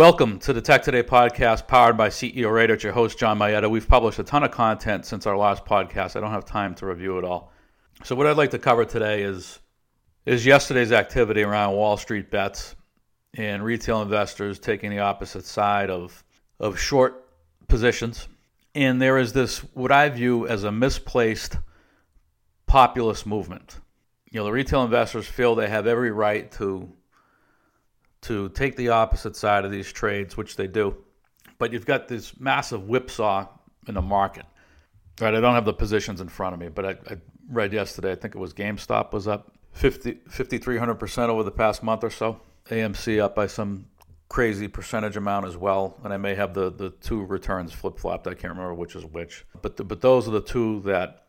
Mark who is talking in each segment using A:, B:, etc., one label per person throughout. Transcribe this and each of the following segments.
A: Welcome to the Tech Today podcast powered by CEO Radar. It's your host, John Mayetta. We've published a ton of content since our last podcast. I don't have time to review it all. So, what I'd like to cover today is, is yesterday's activity around Wall Street bets and retail investors taking the opposite side of, of short positions. And there is this, what I view as a misplaced populist movement. You know, the retail investors feel they have every right to to take the opposite side of these trades, which they do. But you've got this massive whipsaw in the market. Right, I don't have the positions in front of me, but I, I read yesterday, I think it was GameStop was up 50, 5,300% over the past month or so. AMC up by some crazy percentage amount as well. And I may have the, the two returns flip flopped. I can't remember which is which. But, the, but those are the two that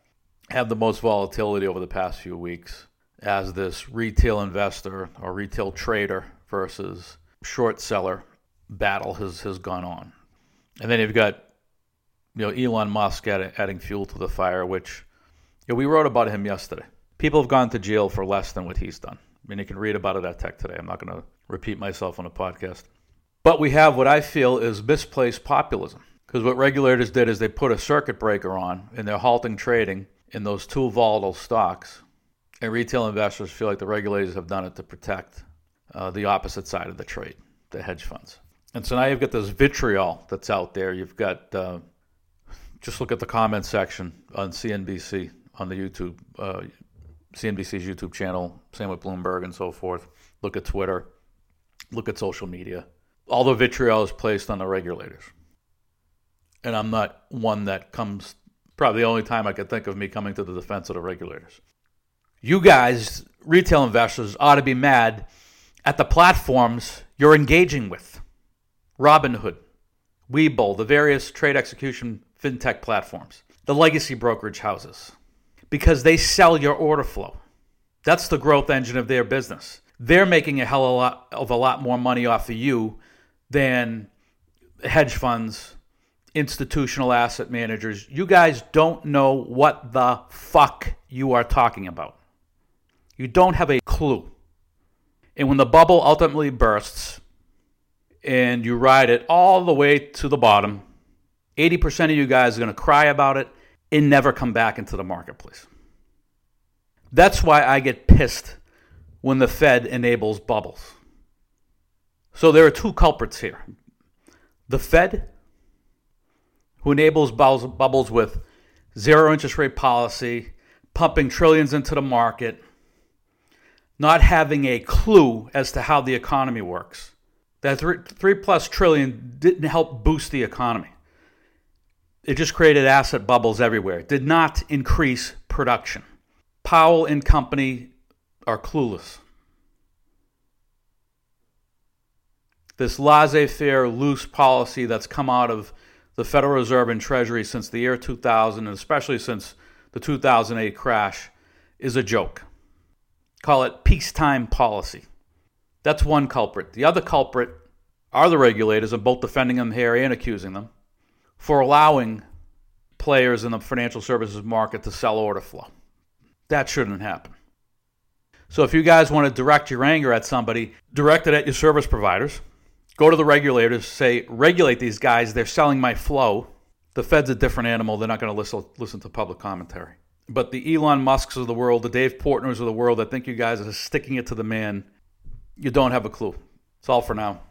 A: have the most volatility over the past few weeks as this retail investor or retail trader versus short seller battle has, has gone on. And then you've got you know Elon Musk adding, adding fuel to the fire, which you know, we wrote about him yesterday. People have gone to jail for less than what he's done. I mean, you can read about it at Tech Today. I'm not going to repeat myself on a podcast. But we have what I feel is misplaced populism. Because what regulators did is they put a circuit breaker on and they're halting trading in those two volatile stocks. And retail investors feel like the regulators have done it to protect uh, the opposite side of the trade, the hedge funds. And so now you've got this vitriol that's out there. You've got, uh, just look at the comment section on CNBC, on the YouTube, uh, CNBC's YouTube channel, same with Bloomberg and so forth. Look at Twitter, look at social media. All the vitriol is placed on the regulators. And I'm not one that comes, probably the only time I could think of me coming to the defense of the regulators. You guys, retail investors, ought to be mad at the platforms you're engaging with Robinhood, Webull, the various trade execution fintech platforms, the legacy brokerage houses, because they sell your order flow. That's the growth engine of their business. They're making a hell of a lot, of a lot more money off of you than hedge funds, institutional asset managers. You guys don't know what the fuck you are talking about. You don't have a clue. And when the bubble ultimately bursts and you ride it all the way to the bottom, 80% of you guys are going to cry about it and never come back into the marketplace. That's why I get pissed when the Fed enables bubbles. So there are two culprits here the Fed, who enables bubbles with zero interest rate policy, pumping trillions into the market not having a clue as to how the economy works. That three, three plus trillion didn't help boost the economy. It just created asset bubbles everywhere. It did not increase production. Powell and company are clueless. This laissez faire, loose policy that's come out of the Federal Reserve and Treasury since the year 2000, and especially since the 2008 crash, is a joke call it peacetime policy. That's one culprit. The other culprit are the regulators, and both defending them here and accusing them for allowing players in the financial services market to sell order flow. That shouldn't happen. So if you guys want to direct your anger at somebody, direct it at your service providers. Go to the regulators, say, regulate these guys, they're selling my flow. The Fed's a different animal, they're not going to listen, listen to public commentary. But the Elon Musks of the world, the Dave Portnoys of the world, I think you guys are sticking it to the man. You don't have a clue. It's all for now.